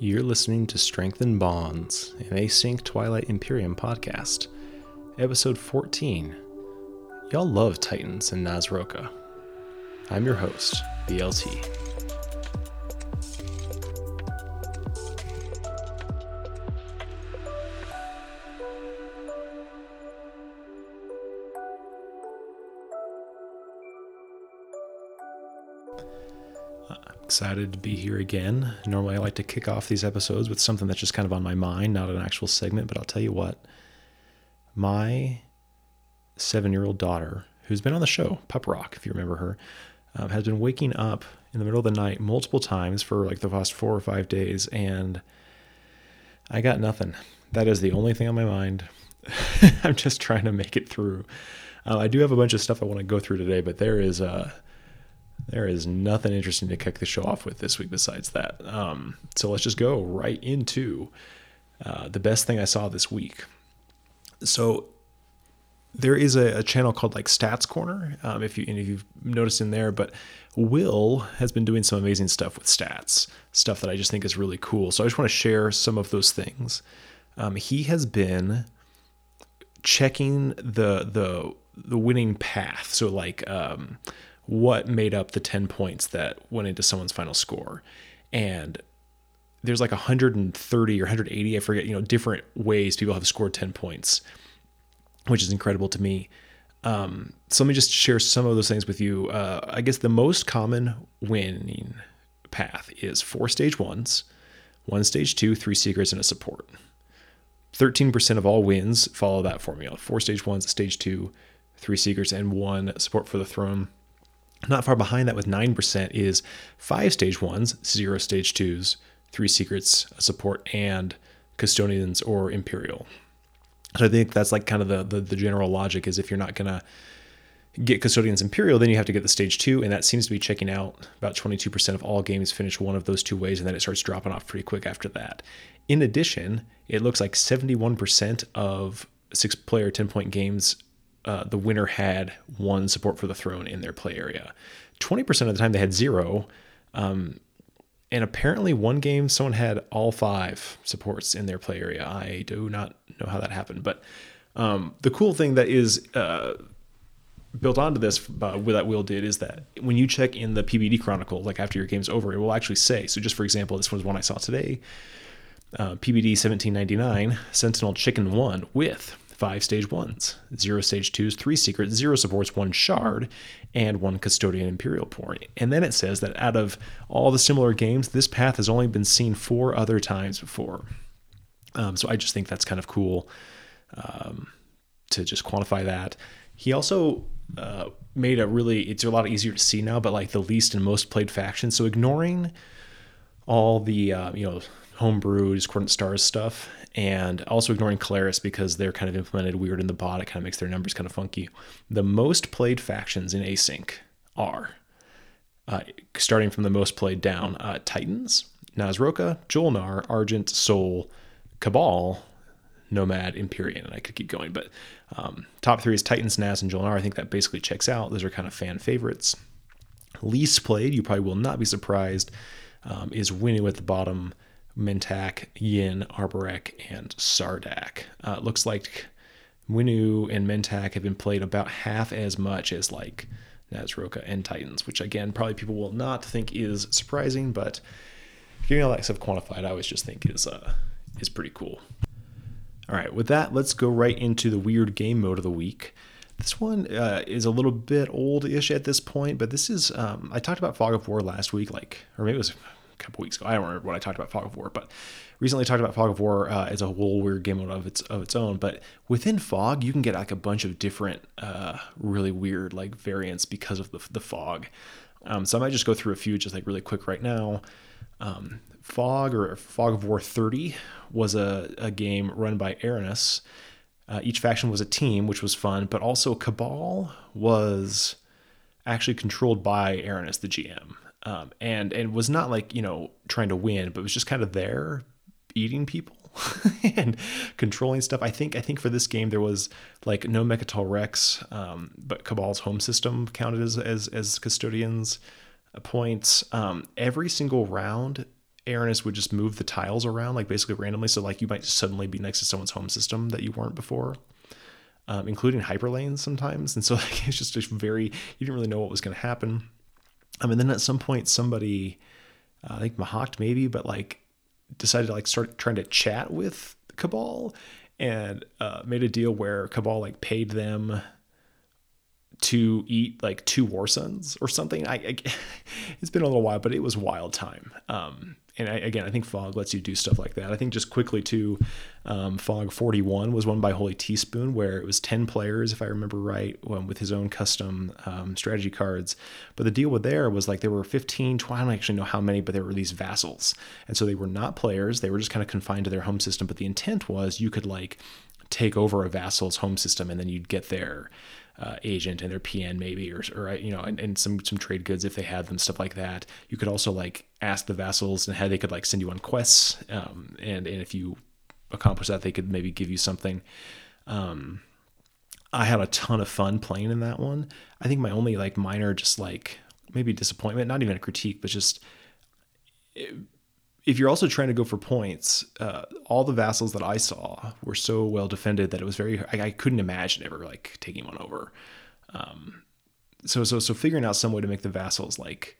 You're listening to Strengthen Bonds, an async Twilight Imperium podcast, episode 14. Y'all love Titans and Naaz-Rokha. I'm your host, BLT. Excited to be here again. Normally, I like to kick off these episodes with something that's just kind of on my mind, not an actual segment, but I'll tell you what. My seven year old daughter, who's been on the show, Pup Rock, if you remember her, um, has been waking up in the middle of the night multiple times for like the past four or five days, and I got nothing. That is the only thing on my mind. I'm just trying to make it through. Uh, I do have a bunch of stuff I want to go through today, but there is a. Uh, there is nothing interesting to kick the show off with this week besides that. Um, so let's just go right into uh, the best thing I saw this week. So there is a, a channel called like Stats Corner, um, if you if you've noticed in there, but Will has been doing some amazing stuff with stats, stuff that I just think is really cool. So I just want to share some of those things. Um, he has been checking the the the winning path. So like um, what made up the 10 points that went into someone's final score. And there's like 130 or 180, I forget, you know, different ways people have scored 10 points, which is incredible to me. Um, so let me just share some of those things with you. Uh, I guess the most common winning path is four stage ones, one stage two, three secrets, and a support. 13% of all wins follow that formula four stage ones, stage two, three secrets, and one support for the throne. Not far behind that with 9% is five stage ones, zero stage twos, three secrets, support, and custodians or imperial. So I think that's like kind of the, the, the general logic is if you're not going to get custodians imperial, then you have to get the stage two, and that seems to be checking out. About 22% of all games finish one of those two ways, and then it starts dropping off pretty quick after that. In addition, it looks like 71% of six player 10 point games uh, the winner had one support for the throne in their play area. 20% of the time they had zero. Um, and apparently, one game someone had all five supports in their play area. I do not know how that happened. But um, the cool thing that is uh, built onto this, uh, that Will did, is that when you check in the PBD Chronicle, like after your game's over, it will actually say. So, just for example, this was one I saw today. Uh, PBD 1799, Sentinel Chicken 1 with five stage ones, zero stage twos, three secrets, zero supports, one shard, and one custodian imperial point. And then it says that out of all the similar games, this path has only been seen four other times before. Um, so I just think that's kind of cool um, to just quantify that. He also uh, made a really, it's a lot easier to see now, but like the least and most played faction. So ignoring all the, uh, you know, homebrew Discordant Stars stuff, and also ignoring Keleres because they're kind of implemented weird in the bot. It kind of makes their numbers kind of funky. The most played factions in Async are, uh, starting from the most played down, uh, Titans, Naaz-Rokha, Jol-Nar, Argent, Sol, Cabal, Nomad, Empyrean, and I could keep going. But um, top three is Titans, Naz, and Jol-Nar. I think that basically checks out. Those are kind of fan favorites. Least played, you probably will not be surprised, um, is Winnu at the bottom Mentak, Yin, Arborek, and Sardakk. Uh, it looks like Winnu and Mentak have been played about half as much as like Naaz-Rokha and Titans, which again, probably people will not think is surprising, but getting all that stuff quantified, I always just think is uh, is pretty cool. All right, with that, let's go right into the weird game mode of the week. This one uh, is a little bit old-ish at this point, but this is um, I talked about Fog of War last week, like or maybe it was couple weeks ago. I don't remember what I talked about Fog of War, but recently talked about Fog of War uh, as a whole weird game of its of its own. But within Fog, you can get like a bunch of different, uh, really weird like variants because of the the fog. Um, so I might just go through a few just like really quick right now. Um, fog or Fog of War 30 was a, a game run by Aranis. Uh, each faction was a team, which was fun, but also Cabal was actually controlled by Aranis, the GM um, and and was not like you know trying to win, but was just kind of there, eating people and controlling stuff. I think I think for this game there was like no Mecatol Rex, um, but Cabal's home system counted as as, as custodians uh, points. Um, every single round Aranis would just move the tiles around, like basically randomly. So like you might suddenly be next to someone's home system that you weren't before, um, including hyperlanes sometimes. And so like, it's just, just very, you didn't really know what was going to happen. Um, and then at some point, somebody, uh, I think Mahact maybe, but like decided to like start trying to chat with Cabal and uh, made a deal where Cabal like paid them to eat like two war suns or something. I, I, it's been a little while, but it was wild time. Um, and I, again, I think Fog lets you do stuff like that. I think just quickly too, um, Fog 41 was won by Holy Teaspoon, where it was 10 players, if I remember right, with his own custom um, strategy cards. But the deal with there was like there were 15, 20, I don't actually know how many, but there were these vassals. And so they were not players. They were just kind of confined to their home system. But the intent was you could like take over a vassal's home system and then you'd get their uh, agent and their PN maybe, or, or you know, and, and, some some trade goods if they had them, stuff like that. You could also like ask the vassals and how they could like send you on quests, um, and and if you accomplish that, they could maybe give you something. Um, I had a ton of fun playing in that one. I think my only like minor just like maybe disappointment, not even a critique, but just if you're also trying to go for points, uh, all the vassals that I saw were so well defended that it was very I, I couldn't imagine ever like taking one over. Um, so so so figuring out some way to make the vassals like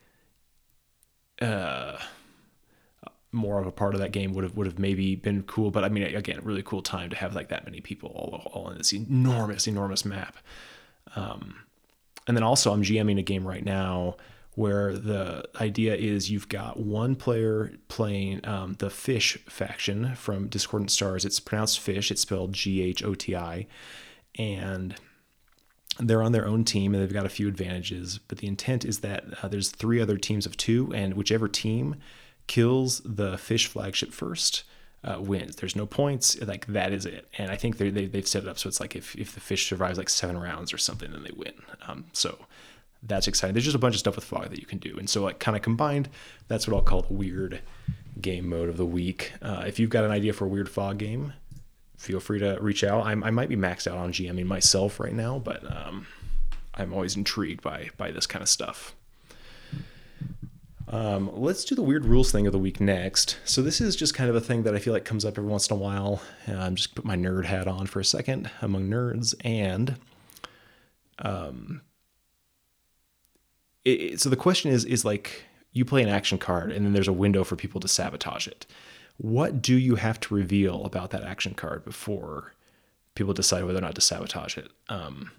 uh more of a part of that game would have would have maybe been cool. But I mean, again, really cool time to have like that many people all all in this enormous enormous map. Um, and then also I'm GMing a game right now where the idea is you've got one player playing um, the fish faction from Discordant Stars. It's pronounced fish, it's spelled G H O T I. And they're on their own team and they've got a few advantages. But the intent is that uh, there's three other teams of two, and whichever team kills the fish flagship first. Uh, wins. There's no points. Like that is it. And I think they, they have set it up so it's like if, if the fish survives like seven rounds or something, then they win. Um, so that's exciting. There's just a bunch of stuff with fog that you can do, and so like kind of combined, that's what I'll call the weird game mode of the week. Uh, if you've got an idea for a weird fog game, feel free to reach out. I'm, i might be maxed out on GMing myself right now, but um, I'm always intrigued by by this kind of stuff. Um, let's do the weird rules thing of the week next. So this is just kind of a thing that I feel like comes up every once in a while. Um, just put my nerd hat on for a second among nerds, and um, it, so the question is is like you play an action card and then there's a window for people to sabotage it. What do you have to reveal about that action card before people decide whether or not to sabotage it? Um,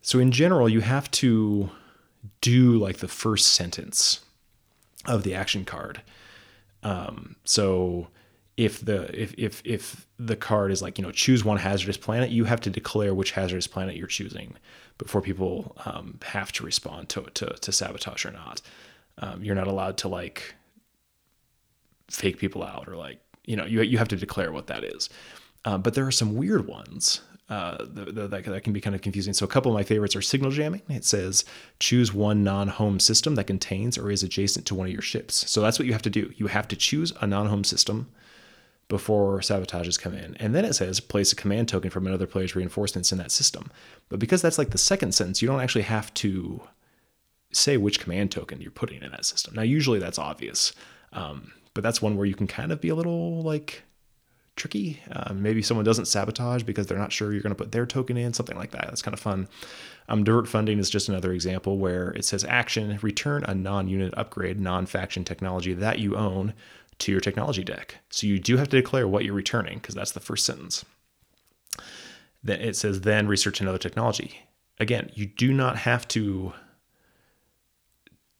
so in general, you have to do like the first sentence of the action card. Um, so if the if if if the card is like you know choose one hazardous planet, you have to declare which hazardous planet you're choosing before people um, have to respond to, to to sabotage or not. Um, you're not allowed to like fake people out or like you know you you have to declare what that is. Uh, but there are some weird ones uh, that, that, that, can be kind of confusing. So a couple of my favorites are signal jamming. It says choose one non-home system that contains or is adjacent to one of your ships. So that's what you have to do. You have to choose a non-home system before sabotages come in. And then it says place a command token from another player's reinforcements in that system. But because that's like the second sentence, you don't actually have to say which command token you're putting in that system. Now, usually that's obvious, um, but that's one where you can kind of be a little like tricky. Um, maybe someone doesn't sabotage because they're not sure you're going to put their token in, something like that. That's kind of fun. Um, divert funding is just another example where it says action, return a non unit upgrade, non faction technology that you own to your technology deck. So you do have to declare what you're returning because that's the first sentence. Then it says then research another technology. Again, you do not have to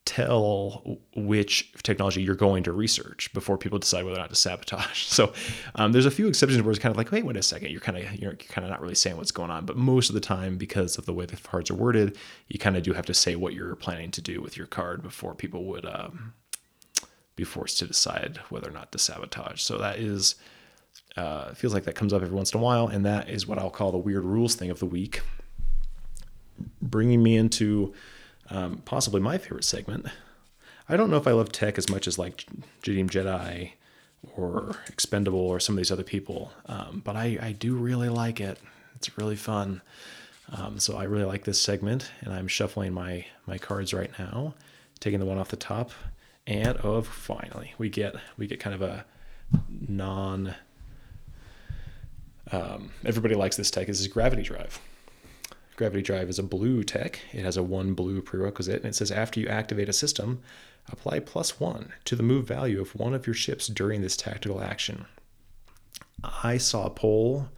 tell which technology you're going to research before people decide whether or not to sabotage. So um, there's a few exceptions where it's kind of like, wait, wait a second, you're kind of you're kind of not really saying what's going on. But most of the time, because of the way the cards are worded, you kind of do have to say what you're planning to do with your card before people would um, be forced to decide whether or not to sabotage. So that is uh, feels like that comes up every once in a while, and that is what I'll call the weird rules thing of the week. Bringing me into um, possibly my favorite segment. I don't know if I love tech as much as like Jadim Jedi or Expendable or some of these other people, um, but I, I do really like it. It's really fun. Um, so I really like this segment, and I'm shuffling my my cards right now, taking the one off the top And oh, finally, we get we get kind of a non. Um, everybody likes this tech. This is Gravity Drive. Gravity Drive is a blue tech. It has a one blue prerequisite, and it says after you activate a system, apply plus one to the move value of one of your ships during this tactical action. I saw a poll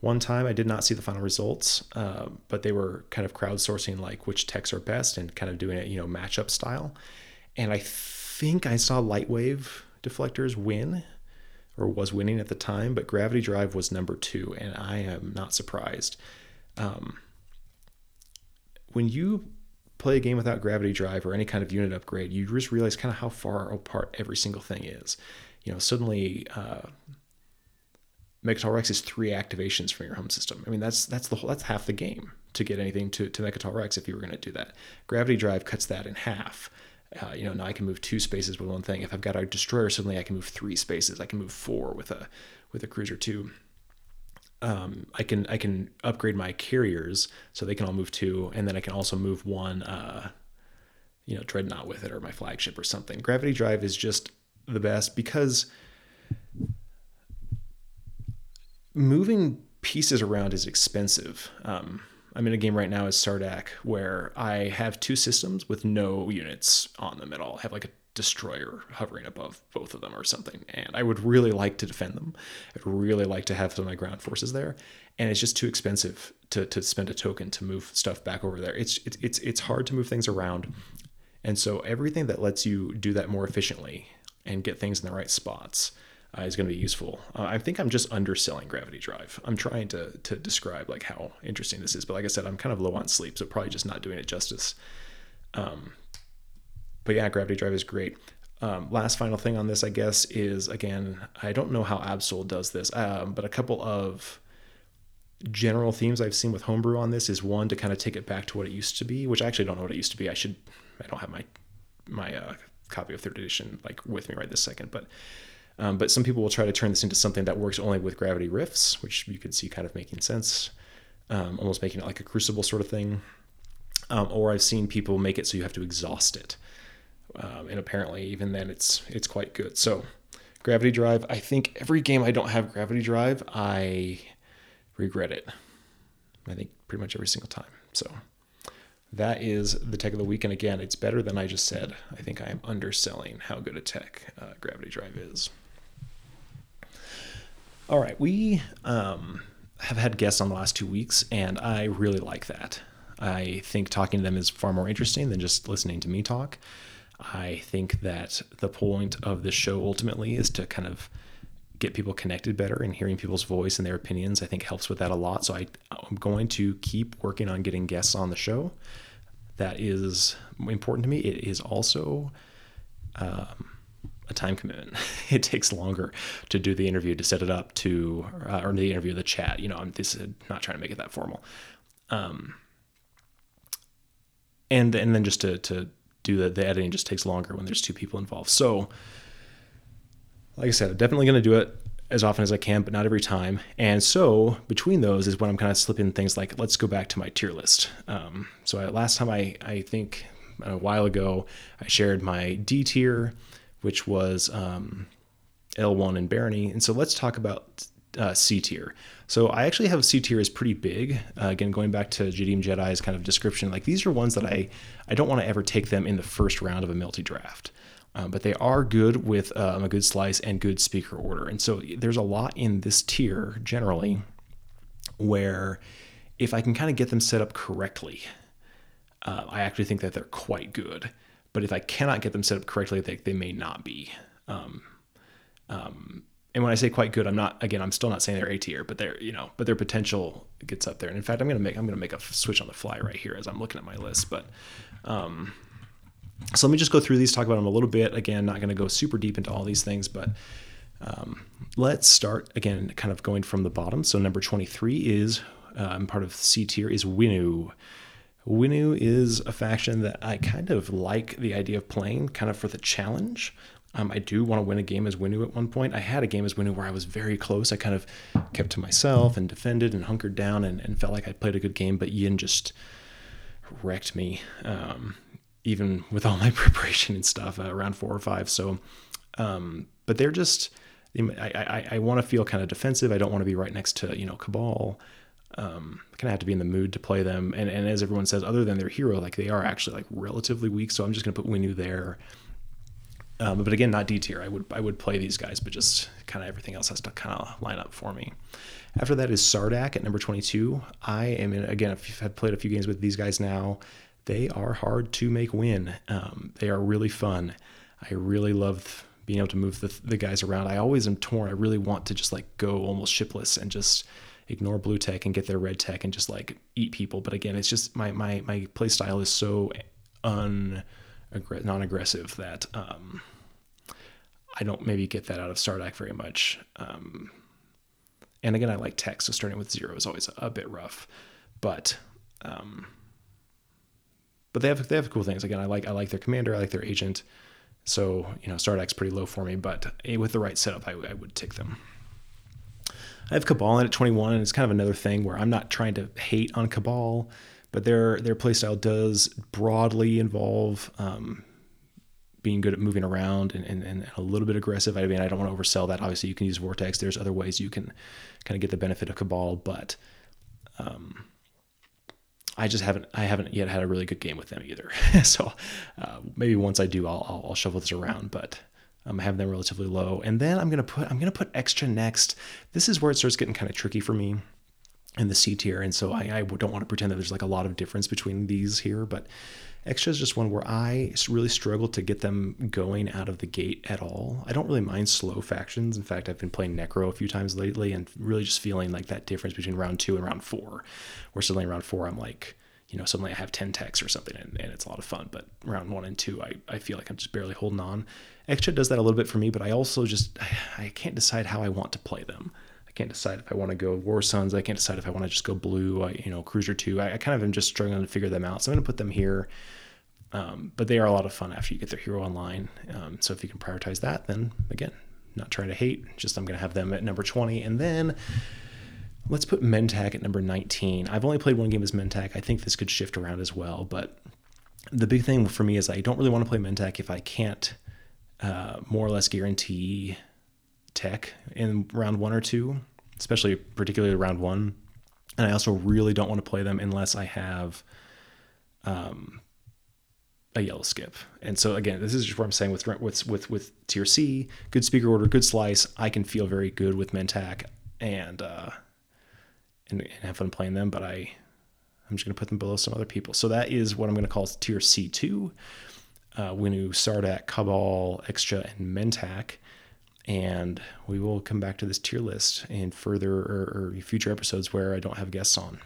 one time. I did not see the final results, uh, but they were kind of crowdsourcing like which techs are best and kind of doing it, you know, matchup style. And I think I saw Lightwave deflectors win or was winning at the time, but Gravity Drive was number two, and I am not surprised. Um, when you play a game without Gravity Drive or any kind of unit upgrade, you just realize kind of how far apart every single thing is. You know, suddenly. Uh, Mecatol Rex is three activations from your home system. I mean, that's that's the whole, that's half the game to get anything to to Mecatol Rex if you were going to do that. Gravity Drive cuts that in half. Uh, you know, now I can move two spaces with one thing. If I've got a destroyer, suddenly I can move three spaces. I can move four with a with a cruiser two. Um, I can I can upgrade my carriers so they can all move two, and then I can also move one, uh, you know, dreadnought with it or my flagship or something. Gravity Drive is just the best because moving pieces around is expensive. Um, I'm in a game right now as Sardakk where I have two systems with no units on them at all. I have like a destroyer hovering above both of them or something. And I would really like to defend them. I'd really like to have some of my ground forces there. And it's just too expensive to, to spend a token to move stuff back over there. It's, it's, it's, it's hard to move things around. And so everything that lets you do that more efficiently and get things in the right spots uh, is going to be useful. Uh, I think I'm just underselling Gravity Drive. I'm trying to to describe like how interesting this is, but like I said, I'm kind of low on sleep, so probably just not doing it justice. Um, but yeah, Gravity Drive is great. Um, last final thing on this, I guess, is again, I don't know how Absol does this, um, but a couple of general themes I've seen with Homebrew on this is one to kind of take it back to what it used to be, which I actually don't know what it used to be. I should, I don't have my my uh, copy of third edition like with me right this second, but um, but some people will try to turn this into something that works only with gravity rifts, which you could see kind of making sense, um, almost making it like a crucible sort of thing. Um, or I've seen people make it so you have to exhaust it, um, and apparently even then it's it's quite good. So gravity drive, I think every game I don't have gravity drive, I regret it. I think pretty much every single time. So that is the tech of the week. And again, it's better than I just said. I think I am underselling how good a tech uh, Gravity Drive is. All right, we um, have had guests on the last two weeks, and I really like that. I think talking to them is far more interesting than just listening to me talk. I think that the point of this show ultimately is to kind of get people connected better and hearing people's voice and their opinions. I think helps with that a lot. So I, I'm going to keep working on getting guests on the show. That is important to me. It is also um, a time commitment. it takes longer to do the interview, to set it up, to uh, or the interview, the chat. You know, I'm this not trying to make it that formal. Um, and and then just to to do the, the editing just takes longer when there's two people involved. So, like I said, I'm definitely going to do it as often as I can, but not every time. And so between those is when I'm kind of slipping things like, let's go back to my tier list. Um, so I, last time I I think a while ago I shared my D tier which was um, L1 and Barony. And so let's talk about uh, C tier. So I actually have C tier is pretty big. Uh, again, going back to Jadim Jedi's kind of description, like these are ones that I I don't want to ever take them in the first round of a multi draft. Um, but they are good with um, a good slice and good speaker order. And so there's a lot in this tier generally where if I can kind of get them set up correctly, uh, I actually think that they're quite good but if I cannot get them set up correctly, they, they may not be. Um, um, and when I say quite good, I'm not again. I'm still not saying they're A tier, but they're you know, but their potential gets up there. And in fact, I'm gonna make I'm gonna make a switch on the fly right here as I'm looking at my list. But um, so let me just go through these, talk about them a little bit. Again, not gonna go super deep into all these things, but um, let's start again, kind of going from the bottom. So number 23 is um, part of C tier is Winnu. Winnu is a faction that I kind of like the idea of playing, kind of for the challenge. Um, I do want to win a game as Winnu at one point. I had a game as Winnu where I was very close. I kind of kept to myself and defended and hunkered down and, and felt like I played a good game, but Yin just wrecked me. Um, even with all my preparation and stuff uh, around four or five. So, um, but they're just, I, I, I want to feel kind of defensive. I don't want to be right next to, you know, Cabal. Um, kind of have to be in the mood to play them. And, and as everyone says, other than their hero, like they are actually like relatively weak. So I'm just going to put Winnu there. Um, but again, not D tier. I would I would play these guys, but just kind of everything else has to kind of line up for me. After that is Sardakk at number 22. I am in again. If I've played a few games with these guys now, they are hard to make win. Um, they are really fun. I really love being able to move the, the guys around. I always am torn. I really want to just like go almost shipless and just ignore blue tech and get their red tech and just like eat people. But again, it's just my my my play style is so un non-aggressive that um, I don't maybe get that out of Sardakk very much. Um, and again, I like tech, so starting with zero is always a, bit rough. But um, but they have they have cool things. Again, I like I like their commander, I like their agent. So you know, Sardakk's pretty low for me, but with the right setup, I, I would take them. I have Cabal in at 21, and it's kind of another thing where I'm not trying to hate on Cabal, but their their playstyle does broadly involve um, being good at moving around and, and, and, a little bit aggressive. I mean, I don't want to oversell that. Obviously, you can use Vortex. There's other ways you can kind of get the benefit of Cabal, but um, I just haven't I haven't yet had a really good game with them either. so uh, maybe once I do, I'll, I'll, I'll shuffle this around. But Um, I'm having them relatively low, and then I'm gonna put I'm gonna put Xxcha next. This is where it starts getting kind of tricky for me in the C tier, and so I, I don't want to pretend that there's like a lot of difference between these here, but Xxcha is just one where I really struggle to get them going out of the gate at all. I don't really mind slow factions. In fact, I've been playing Nekro a few times lately and really just feeling like that difference between round two and round four, where suddenly round four I'm like you know, suddenly I have 10 techs or something and, and, it's a lot of fun. But round one and two, I, I feel like I'm just barely holding on. Xxcha does that a little bit for me, but I also just, I, I can't decide how I want to play them. I can't decide if I want to go War Suns. I can't decide if I want to just go blue, I, you know, Cruiser 2. I, I, kind of am just struggling to figure them out. So I'm going to put them here. Um, but they are a lot of fun after you get their hero online. Um, so if you can prioritize that, then again, not trying to hate, just I'm going to have them at number 20. And then Let's put Mentak at number 19. I've only played one game as Mentak. I think this could shift around as well, but the big thing for me is I don't really want to play Mentak if I can't uh, more or less guarantee tech in round one or two, especially particularly round one. And I also really don't want to play them unless I have um, a yellow skip. And so again, this is just what I'm saying with with with with tier C, good speaker order, good slice. I can feel very good with Mentak and uh, and, and have fun playing them, but I I'm just going to put them below some other people. So that is what I'm going to call tier C2. Uh, Winnu, Sardakk, Cabal, Xxcha, and Mentak. And we will come back to this tier list in further or, or future episodes where I don't have guests on.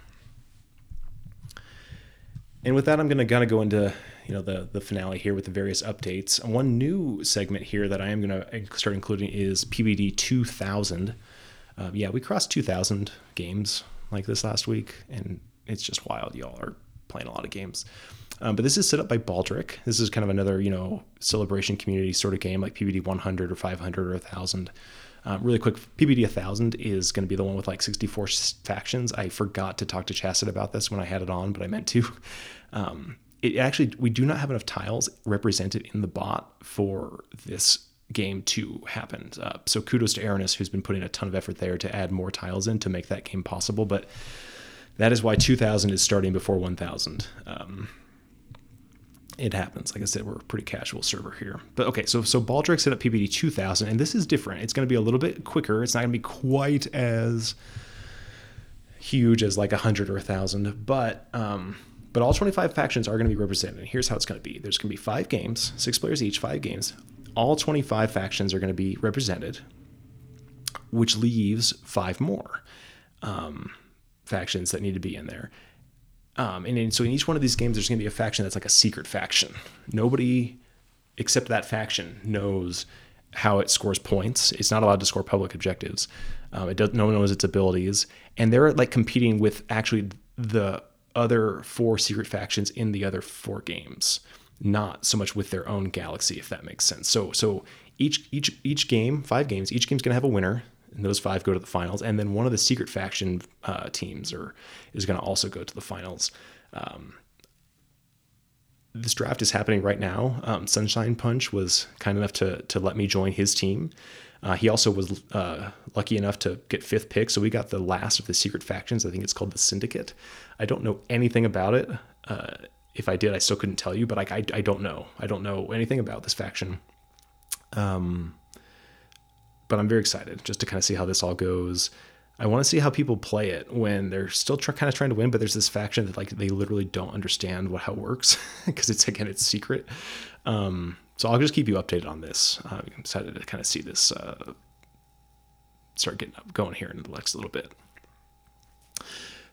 And with that, I'm going to kind of go into you know the the finale here with the various updates. One new segment here that I am going to start including is PBD 2000. Uh, yeah, we crossed 2,000 games like this last week, and it's just wild. Y'all are playing a lot of games. Um, but this is set up by Baldric. This is kind of another, you know, celebration community sort of game like PBD 100 or 500 or 1000. Um, really quick, PBD 1000 is going to be the one with like 64 factions. I forgot to talk to Chassid about this when I had it on, but I meant to. Um, it actually, we do not have enough tiles represented in the bot for this game to happen. Uh, so kudos to Aranis, who's been putting a ton of effort there to add more tiles in to make that game possible. But that is why 2000 is starting before 1000. Um, it happens. Like I said, we're a pretty casual server here. But okay, so so Baldric set up PBD 2000, and this is different. It's going to be a little bit quicker. It's not going to be quite as huge as like 100 or 1000, but um, but all 25 factions are going to be represented. And here's how it's going to be. There's going to be five games, six players each, five games all 25 factions are going to be represented, which leaves five more um, factions that need to be in there. Um, and so in each one of these games, there's going to be a faction that's like a secret faction. Nobody except that faction knows how it scores points. It's not allowed to score public objectives. Um, it does, no one knows its abilities, and they're like competing with actually the other four secret factions in the other four games not so much with their own galaxy, if that makes sense. So so each each each game, five games, each game's gonna have a winner, and those five go to the finals, and then one of the secret faction uh, teams or is gonna also go to the finals. Um, this draft is happening right now. Um, Sunshine Punch was kind enough to to let me join his team. Uh, he also was uh, lucky enough to get fifth pick, so we got the last of the secret factions. I think it's called the Syndicate. I don't know anything about it. Uh, if I did, I still couldn't tell you, but like I, I don't know. I don't know anything about this faction. Um, but I'm very excited just to kind of see how this all goes. I want to see how people play it when they're still kind of trying to win, but there's this faction that like they literally don't understand what how it works because it's again it's secret. Um, so I'll just keep you updated on this. I'm excited to kind of see this uh, start getting up going here in the next little bit.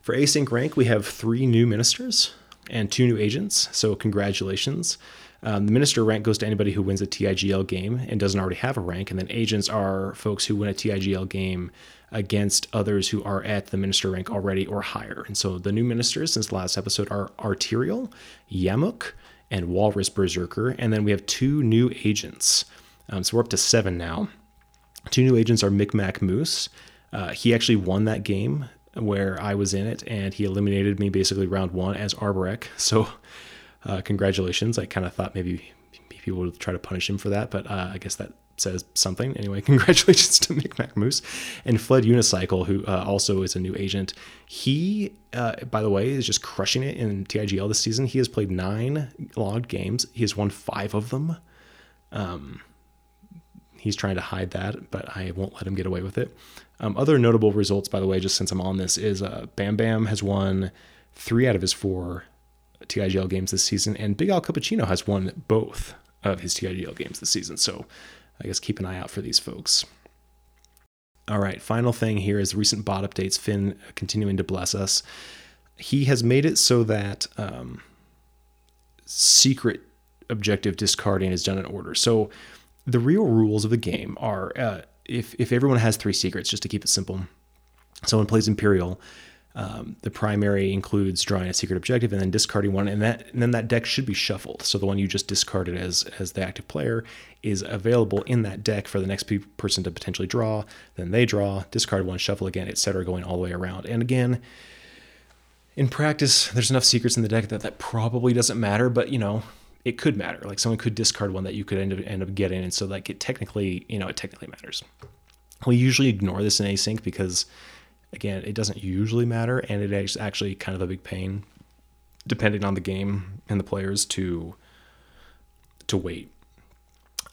For async rank, we have three new ministers and two new agents. So congratulations. Um, the minister rank goes to anybody who wins a TIGL game and doesn't already have a rank, and then agents are folks who win a TIGL game against others who are at the minister rank already or higher. And so the new ministers since last episode are Arterial, Yamuk, and Walrus Berserker, and then we have two new agents. Um, so we're up to seven now. Two new agents are Micmac Moose. Uh, he actually won that game where I was in it, and he eliminated me basically round one as Arborek. So uh, congratulations. I kind of thought maybe people would try to punish him for that, but uh, I guess that says something. Anyway, congratulations to Micmac Moose and Fled Unicycle, who uh, also is a new agent. He, uh, by the way, is just crushing it in TIGL this season. He has played nine logged games. He has won five of them. Um, he's trying to hide that, but I won't let him get away with it. Um, other notable results, by the way, just since I'm on this, is uh, Bam Bam has won three out of his four TIGL games this season, and Big Al Cappuccino has won both of his TIGL games this season. So I guess keep an eye out for these folks. All right, final thing here is recent bot updates. Finn continuing to bless us. He has made it so that um, secret objective discarding is done in order. So the real rules of the game are uh, if if everyone has three secrets, just to keep it simple. Someone plays Imperial, um, the primary includes drawing a secret objective and then discarding one, and that and then that deck should be shuffled. So the one you just discarded as as the active player is available in that deck for the next pe- person to potentially draw. Then they draw, discard one, shuffle again, etc., going all the way around. And again, in practice, there's enough secrets in the deck that that probably doesn't matter, but you know, it could matter. Like someone could discard one that you could end up end up getting, and so like it technically, you know, it technically matters. We usually ignore this in async because Again, it doesn't usually matter, and it is actually kind of a big pain, depending on the game and the players, to to wait.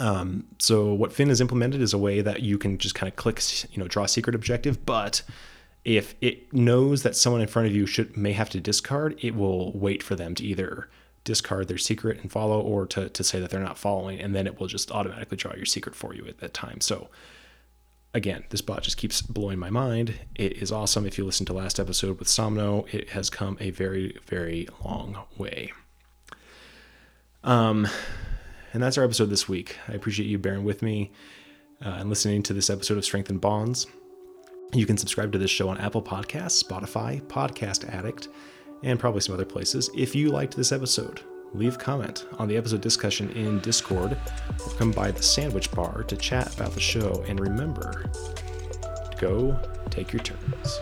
Um, so what Finn has implemented is a way that you can just kind of click, you know, draw secret objective, but if it knows that someone in front of you should may have to discard, it will wait for them to either discard their secret and follow or to, to say that they're not following, and then it will just automatically draw your secret for you at that time. So again, this bot just keeps blowing my mind. It is awesome. If you listen to last episode with Somno, it has come a very, very long way. Um, and that's our episode this week. I appreciate you bearing with me uh, and listening to this episode of Strength and Bonds. You can subscribe to this show on Apple Podcasts, Spotify, Podcast Addict, and probably some other places. If you liked this episode, leave a comment on the episode discussion in Discord, or come by the sandwich bar to chat about the show. And remember, go take your turns.